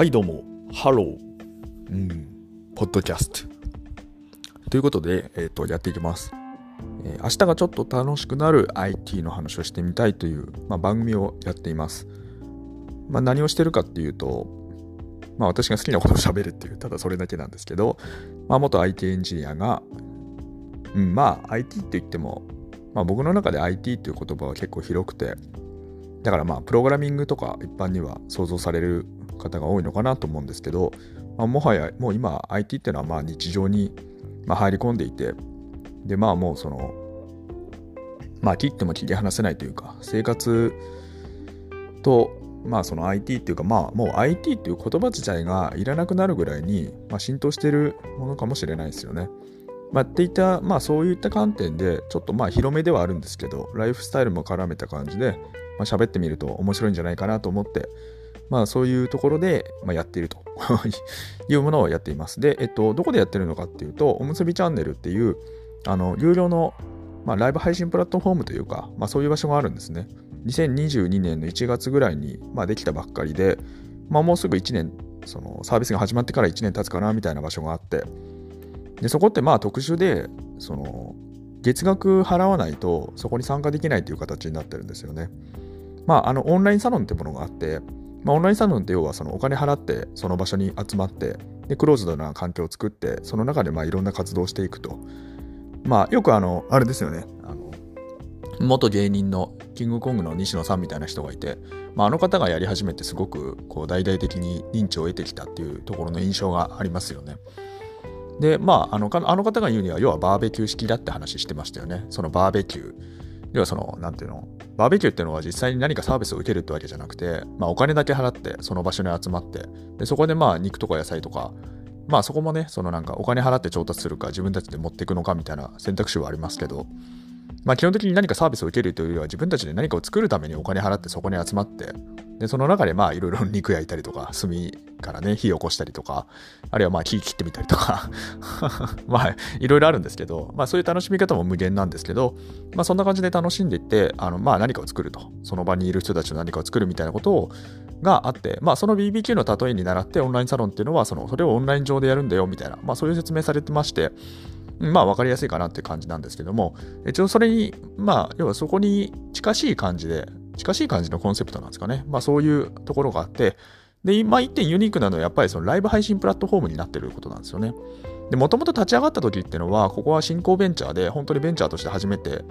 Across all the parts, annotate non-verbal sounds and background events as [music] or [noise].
はいどうも、 Hello。うん、 Podcast。ということで、えっ、ー、と、やっていきます、えー、明日がちょっと楽しくなる IT の話をしてみたいという、まあ、番組をやっています。まあ、何をしてるかっていうと、まあ、私が好きなことを喋るっていう、ただそれだけなんですけど、まあ、元 IT エンジニアが、うん、まあ、IT って言っても、まあ、僕の中で IT っていう言葉は結構広くて、だからまあ、プログラミングとか一般には想像される方が多いのかなと思うんですけど、まあ、もはやもう今 IT っていうのはまあ日常にま入り込んでいてでまあもうそのまあ切っても切り離せないというか生活とまあその IT っていうかまあもう IT っていう言葉自体がいらなくなるぐらいに、ま、浸透してるものかもしれないですよね。まあ、っていったまあそういった観点でちょっとまあ広めではあるんですけどライフスタイルも絡めた感じで、まあ、喋ってみると面白いんじゃないかなと思ってまあそういうところで、まあ、やっていると [laughs] いうものをやっています。で、えっと、どこでやってるのかっていうと、おむすびチャンネルっていう、あの、有料の、まあ、ライブ配信プラットフォームというか、まあそういう場所があるんですね。2022年の1月ぐらいに、まあ、できたばっかりで、まあもうすぐ1年、そのサービスが始まってから1年経つかなみたいな場所があって、で、そこってまあ特殊で、その、月額払わないとそこに参加できないという形になってるんですよね。まあ、あの、オンラインサロンってものがあって、まあ、オンラインサロンって要はそのお金払ってその場所に集まってでクローズドな環境を作ってその中でまあいろんな活動をしていくとまあよくあのあれですよねあの元芸人のキングコングの西野さんみたいな人がいて、まあ、あの方がやり始めてすごくこう大々的に認知を得てきたっていうところの印象がありますよね。でまああのあの方が言うには要はバーベキュー式だって話してましたよね。そのバーベキュー要はそのなんていうのバーベキューっていうのは実際に何かサービスを受けるってわけじゃなくて、まあ、お金だけ払ってその場所に集まってでそこでまあ肉とか野菜とかまあそこもねそのなんかお金払って調達するか自分たちで持っていくのかみたいな選択肢はありますけどまあ基本的に何かサービスを受けるというよりは自分たちで何かを作るためにお金払ってそこに集まってで、その中でいろいろ肉焼いたりとか、炭からね、火を起こしたりとか、あるいはまあ木切ってみたりとか [laughs] いろいろあるんですけど、まあそういう楽しみ方も無限なんですけど、まあそんな感じで楽しんでいって、あのまあ何かを作ると。その場にいる人たちの何かを作るみたいなことを、があって、まあその BBQ の例えに倣ってオンラインサロンっていうのは、その、それをオンライン上でやるんだよみたいな、まあそういう説明されてまして、まあ分かりやすいかなって感じなんですけども、一応それに、まあ要はそこに近しい感じで、近しい感じのコンセプトなんですかね。まあそういうところがあって、で、今一点ユニークなのはやっぱりそのライブ配信プラットフォームになってることなんですよね。で、もともと立ち上がった時っていうのは、ここは新興ベンチャーで、本当にベンチャーとして初めて、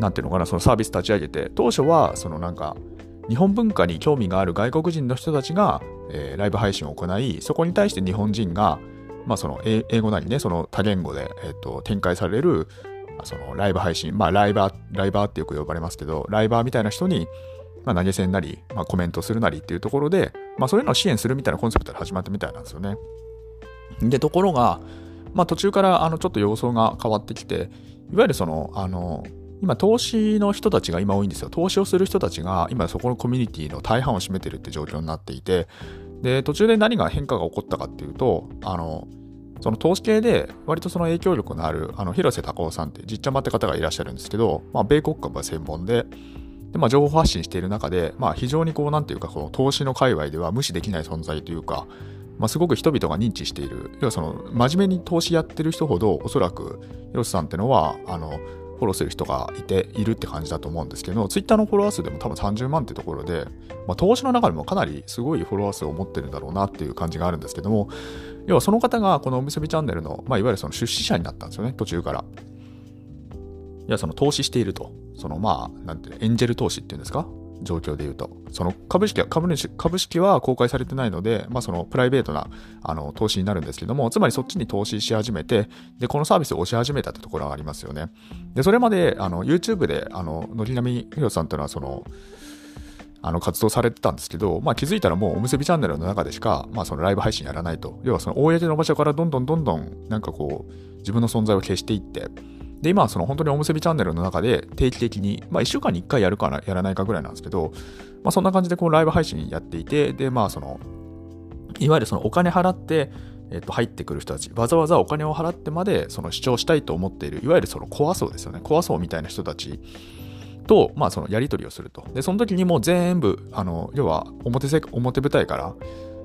なんていうのかな、そのサービス立ち上げて、当初は、そのなんか、日本文化に興味がある外国人の人たちが、えー、ライブ配信を行い、そこに対して日本人が、まあその英語なりね、その多言語で、えーと展開されるそのライブ配信、まあライバー、ライバーってよく呼ばれますけど、ライバーみたいな人に、まあ、投げ銭なり、まあ、コメントするなりっていうところで、まあそういうのを支援するみたいなコンセプトで始まったみたいなんですよね。で、ところが、まあ途中からあのちょっと様相が変わってきて、いわゆるその、あの、今投資の人たちが今多いんですよ。投資をする人たちが今そこのコミュニティの大半を占めてるって状況になっていて、で、途中で何が変化が起こったかっていうと、あの、その投資系で割とその影響力のあるあの広瀬隆夫さんってじっちゃまって方がいらっしゃるんですけど、まあ、米国株は専門で、でまあ、情報発信している中で、まあ、非常にこう、なんていうか、この投資の界隈では無視できない存在というか、まあ、すごく人々が認知している、要はその、真面目に投資やってる人ほど、おそらく、広瀬さんってのは、あの、フォローする人がいているって感じだと思うんですけど、ツイッターのフォロワー数でも多分30万ってところで、まあ、投資の中でもかなりすごいフォロワー数を持ってるんだろうなっていう感じがあるんですけども、要はその方がこのおむすびチャンネルの、まあ、いわゆるその出資者になったんですよね、途中から。いや、その投資していると。そのまあ、なんて、エンジェル投資っていうんですか？状況で言うと。その株式は、株主、株式は公開されてないので、まあそのプライベートなあの投資になるんですけども、つまりそっちに投資し始めて、で、このサービスを押し始めたってところがありますよね。で、それまで、あの、YouTube で、あの、のりなみひろさんというのは、その、あの活動されてたんですけど、まあ、気づいたらもうおむすびチャンネルの中でしか、まあ、そのライブ配信やらないと。要はその公の場所からどんどんどんどんなんかこう自分の存在を消していって、で、今はその本当におむすびチャンネルの中で定期的に、まあ1週間に1回やるかな、やらないかぐらいなんですけど、まあそんな感じでこうライブ配信やっていて、で、まあその、いわゆるそのお金払って、えっと、入ってくる人たち、わざわざお金を払ってまでその主張したいと思っている、いわゆるそのコア層ですよね。コア層みたいな人たちと、まあ、そのやり取りをすると。で、その時にもう全部、あの、要は表せ、表舞台から、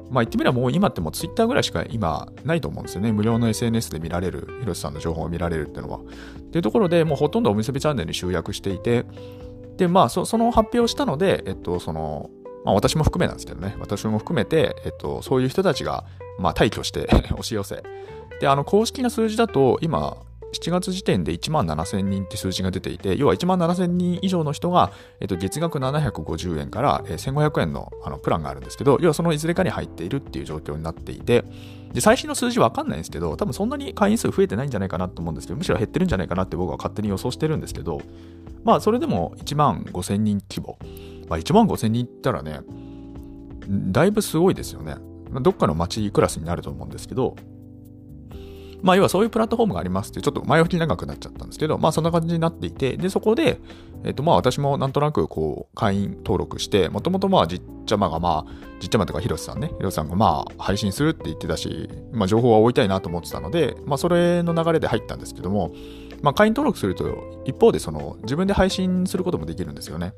まあ言ってみればもう今ってもう Twitter ぐらいしか今ないと思うんですよね。無料の SNS で見られる、広瀬さんの情報を見られるっていうのは。っていうところでもうほとんどお店チャンネルに集約していて、で、まあその発表したので、えっと、その、まあ私も含めなんですけどね、私も含めて、えっと、そういう人たちが、まあ退去して [laughs] 押し寄せ。で、あの公式な数字だと今、7月時点で1万7000人って数字が出ていて、要は1万7000人以上の人が、えっと、月額750円から、え1500円のあのプランがあるんですけど、要はそのいずれかに入っているっていう状況になっていて、で最新の数字わかんないんですけど、多分そんなに会員数増えてないんじゃないかなと思うんですけど、むしろ減ってるんじゃないかなって僕は勝手に予想してるんですけど、まあそれでも1万5000人規模。まあ1万5000人いったらね、だいぶすごいですよね。どっかの街クラスになると思うんですけど、まあ、要はそういうプラットフォームがありますって、ちょっと前置き長くなっちゃったんですけど、まあ、そんな感じになっていて、で、そこで、えっ、と、まあ、私もなんとなく、こう、会員登録して、もともとまあ、じっちゃまがまあ、じっちゃまとか広瀬さんね、広瀬さんがまあ、配信するって言ってたし、まあ、情報は置いたいなと思ってたので、まあ、それの流れで入ったんですけども、まあ、会員登録すると、一方で、その、自分で配信することもできるんですよね。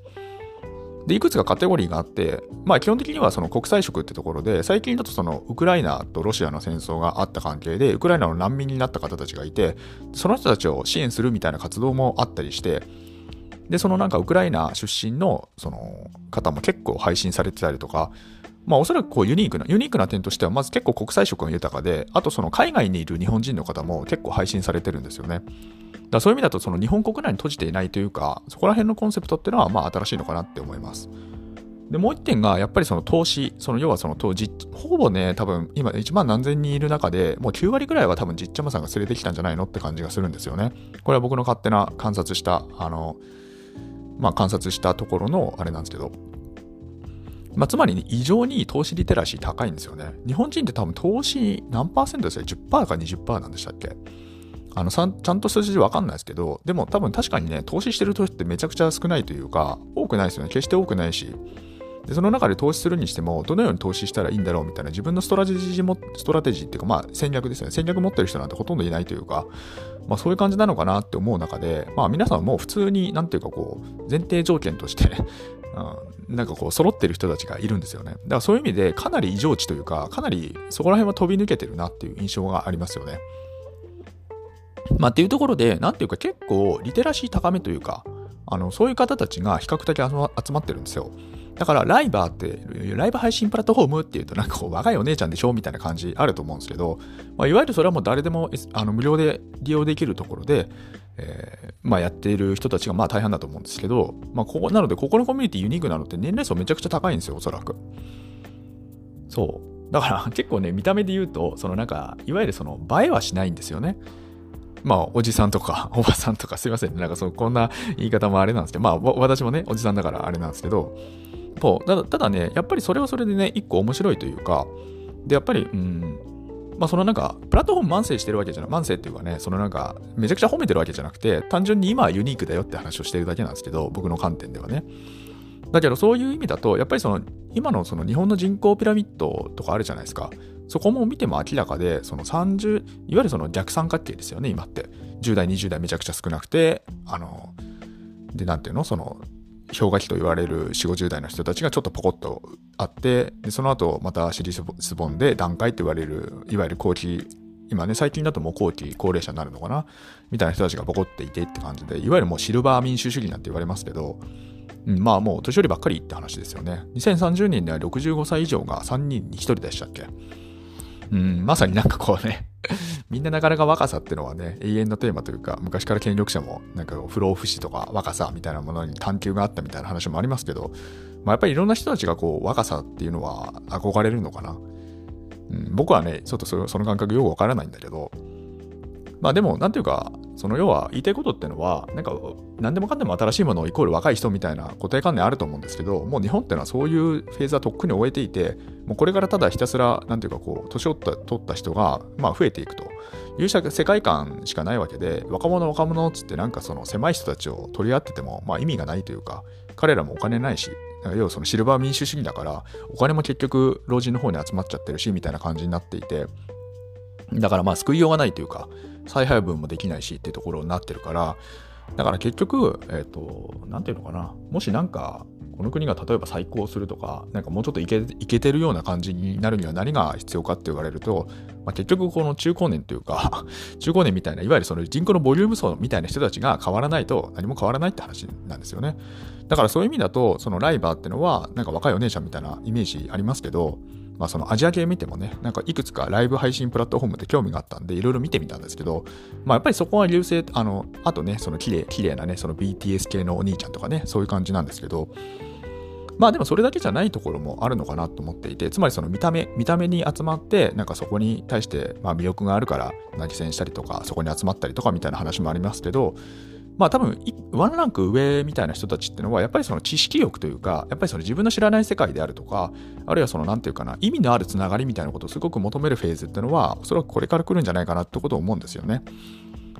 で、いくつかカテゴリーがあって、まあ基本的にはその国際色ってところで、最近だとそのウクライナとロシアの戦争があった関係で、ウクライナの難民になった方たちがいて、その人たちを支援するみたいな活動もあったりして、で、そのなんかウクライナ出身のその方も結構配信されてたりとか、まあおそらくこうユニークな、ユニークな点としては、まず結構国際色が豊かで、あとその海外にいる日本人の方も結構配信されてるんですよね。だそういう意味だとその日本国内に閉じていないというか、そこら辺のコンセプトっていうのはまあ新しいのかなって思います。で、もう一点が、やっぱりその投資、その要はその投じ、ほぼね、多分今1万何千人いる中で、もう9割ぐらいは多分じっちゃまさんが連れてきたんじゃないのって感じがするんですよね。これは僕の勝手な観察した、あの、まあ観察したところのあれなんですけど、まあ、つまり、ね、異常に投資リテラシー高いんですよね。日本人って多分投資何パーセントですよ ?10% か20%なんでしたっけ？あのちゃんと数字わかんないですけど、でも多分確かにね、投資してる人ってめちゃくちゃ少ないというか、多くないですよね。決して多くないし、でその中で投資するにしても、どのように投資したらいいんだろうみたいな自分のストラテジーも、ストラテジーっていうか、まあ戦略ですよね。戦略持ってる人なんてほとんどいないというか、まあそういう感じなのかなって思う中で、まあ皆さんもう普通に、なんていうかこう、前提条件として [laughs] うん、なんかこう揃ってる人たちがいるんですよね。だからそういう意味でかなり異常値というか、かなりそこら辺は飛び抜けてるなっていう印象がありますよね。まあっていうところで、なんていうか結構リテラシー高めというか、あの、そういう方たちが比較的集まってるんですよ。だからライバーって、ライブ配信プラットフォームっていうとなんかこう若いお姉ちゃんでしょみたいな感じあると思うんですけど、まあ、いわゆるそれはもう誰でもあの無料で利用できるところで、えー、まあやっている人たちがまあ大半だと思うんですけど、まあここ、なのでここのコミュニティユニークなのって年齢層めちゃくちゃ高いんですよ、おそらく。そう。だから結構ね、見た目で言うと、そのなんか、いわゆるその映えはしないんですよね。まあ、おじさんとか、おばさんとか、すいませんね。なんかその、こんな言い方もあれなんですけど、まあ、私もね、おじさんだからあれなんですけど、うただただね、やっぱりそれはそれでね、一個面白いというか、で、やっぱり、うん、まあそのなんか、プラットフォーム慢性してるわけじゃない、慢性っていうかね、そのなんか、めちゃくちゃ褒めてるわけじゃなくて、単純に今はユニークだよって話をしてるだけなんですけど、僕の観点ではね。だけどそういう意味だと、やっぱりその、今のその日本の人口ピラミッドとかあるじゃないですか。そこも見ても明らかで、その30、いわゆるその逆三角形ですよね、今って。10代、20代めちゃくちゃ少なくて、あの、で、なんていうの？その、氷河期と言われる4、50代の人たちがちょっとポコッとあって、でその後また尻すぼんで段階って言われる、いわゆる後期、今ね、最近だともう後期高齢者になるのかな？みたいな人たちがボコっていてって感じで、いわゆるもうシルバー民主主義なんて言われますけど、まあもう年寄りばっかりって話ですよね。2030年では65歳以上が3人に1人でしたっけ？うん、まさになんかこうね [laughs] みんななかなか若さってのはね、永遠のテーマというか、昔から権力者も、なんか不老不死とか若さみたいなものに探求があったみたいな話もありますけど、まあ、やっぱりいろんな人たちがこう、若さっていうのは憧れるのかな。うん、僕はね、ちょっとその感覚よくわからないんだけど、まあでも、なんていうか、その要は言いたいことっていうのは、なんか何でもかんでも新しいものをイコール若い人みたいな固定観念あると思うんですけど、もう日本っていうのはそういうフェーズはとっくに終えていて、もうこれからただひたすら、なんていうかこう、年を取った人が、まあ増えていくと。いう世界観しかないわけで、若者若者っつってなんかその狭い人たちを取り合ってても、まあ意味がないというか、彼らもお金ないし、要はそのシルバー民主主義だから、お金も結局老人の方に集まっちゃってるし、みたいな感じになっていて、だからまあ救いようがないというか、再配分もできないしっていうところになってるから、だから結局、えっ、ー、と、なんていうのかな、もしなんか、この国が例えば再興するとか、なんかもうちょっといけてるような感じになるには何が必要かって言われると、まあ、結局この中高年というか、[laughs] 中高年みたいな、いわゆるその人口のボリューム層みたいな人たちが変わらないと何も変わらないって話なんですよね。だからそういう意味だと、そのライバーってのは、なんか若いお姉ちゃんみたいなイメージありますけど、まあそのアジア系見てもね、なんかいくつかライブ配信プラットフォームで興味があったんで、いろいろ見てみたんですけど、まあやっぱりそこは流星、あの、あとね、その綺麗、綺麗なね、その BTS 系のお兄ちゃんとかね、そういう感じなんですけど、まあでもそれだけじゃないところもあるのかなと思っていて、つまりその見た目、見た目に集まって、なんかそこに対してまあ魅力があるから投げ銭したりとか、そこに集まったりとかみたいな話もありますけど、まあ多分、ワンランク上みたいな人たちってのは、やっぱりその知識欲というか、やっぱりその自分の知らない世界であるとか、あるいはそのなんていうかな、意味のあるつながりみたいなことをすごく求めるフェーズっていうのは、おそらくこれから来るんじゃないかなってことを思うんですよね。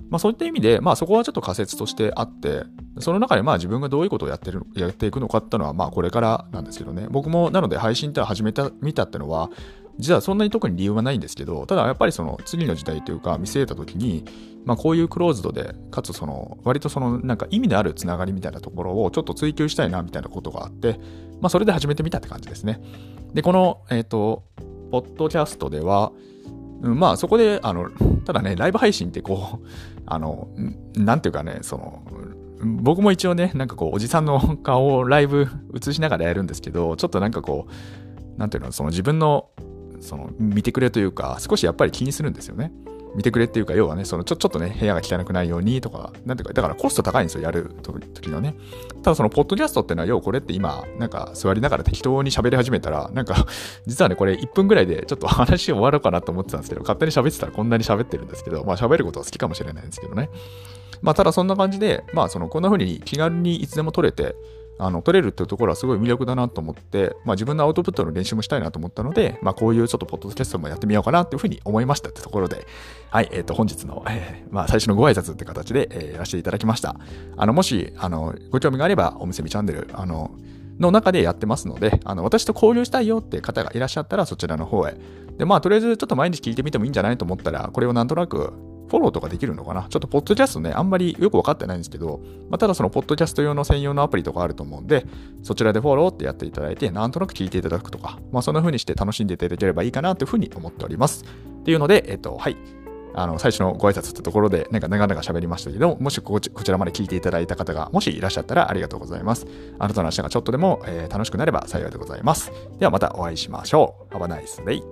まあそういった意味で、まあそこはちょっと仮説としてあって、その中でまあ自分がどういうことをやってる、やっていくのかっていうのはまあこれからなんですけどね。僕もなので配信って始めた、見たってのは、実はそんなに特に理由はないんですけど、ただやっぱりその次の時代というか見据えた時に、まあこういうクローズドで、かつその割とそのなんか意味のあるつながりみたいなところをちょっと追求したいなみたいなことがあって、まあそれで始めてみたって感じですね。で、この、えっ、ー、と、ポッドキャストでは、うん、まあそこで、あの、ただね、ライブ配信ってこう、[laughs] あの、なんていうかね、その、僕も一応ね、なんかこう、おじさんの顔をライブ映しながらやるんですけど、ちょっとなんかこう、なんていうの、その自分の、その、見てくれというか、少しやっぱり気にするんですよね。見てくれっていうか、要はね、そのちょちょっとね、部屋が汚くないようにとか、なんていうか、だからコスト高いんですよ、やる時のね。ただその、ポッドキャストってのは、要はこれって今、なんか座りながら適当に喋り始めたら、なんか、[laughs] 実はね、これ1分ぐらいでちょっと話終わるかなと思ってたんですけど、勝手に喋ってたらこんなに喋ってるんですけど、まあ喋ることは好きかもしれないんですけどね。まあただそんな感じで、まあその、こんな風に気軽にいつでも撮れて、あの、取れるっていうところはすごい魅力だなと思って、まあ自分のアウトプットの練習もしたいなと思ったので、まあこういうちょっとポッドキャストもやってみようかなっていうふうに思いましたってところで、はい、えっ、ー、と本日の、えー、まあ最初のご挨拶って形で、えー、やらせていただきました。あの、もし、あの、ご興味があれば、お店みチャンネル、あの、の中でやってますので、あの、私と交流したいよって方がいらっしゃったら、そちらの方へ。で、まあ、とりあえずちょっと毎日聞いてみてもいいんじゃないと思ったら、これをなんとなくフォローとかできるのかな？ちょっとポッドキャストね、あんまりよくわかってないんですけど、まあ、ただそのポッドキャスト用の専用のアプリとかあると思うんで、そちらでフォローってやっていただいて、なんとなく聞いていただくとか、まあそんな風にして楽しんでいただければいいかなという風に思っております。っていうので、えっと、はい。あの、最初のご挨拶ってところで、なんか長々喋りましたけど、もしこちらまで聞いていただいた方が、もしいらっしゃったらありがとうございます。あなたの明日がちょっとでも、えー、楽しくなれば幸いでございます。ではまたお会いしましょう。Have a nice day.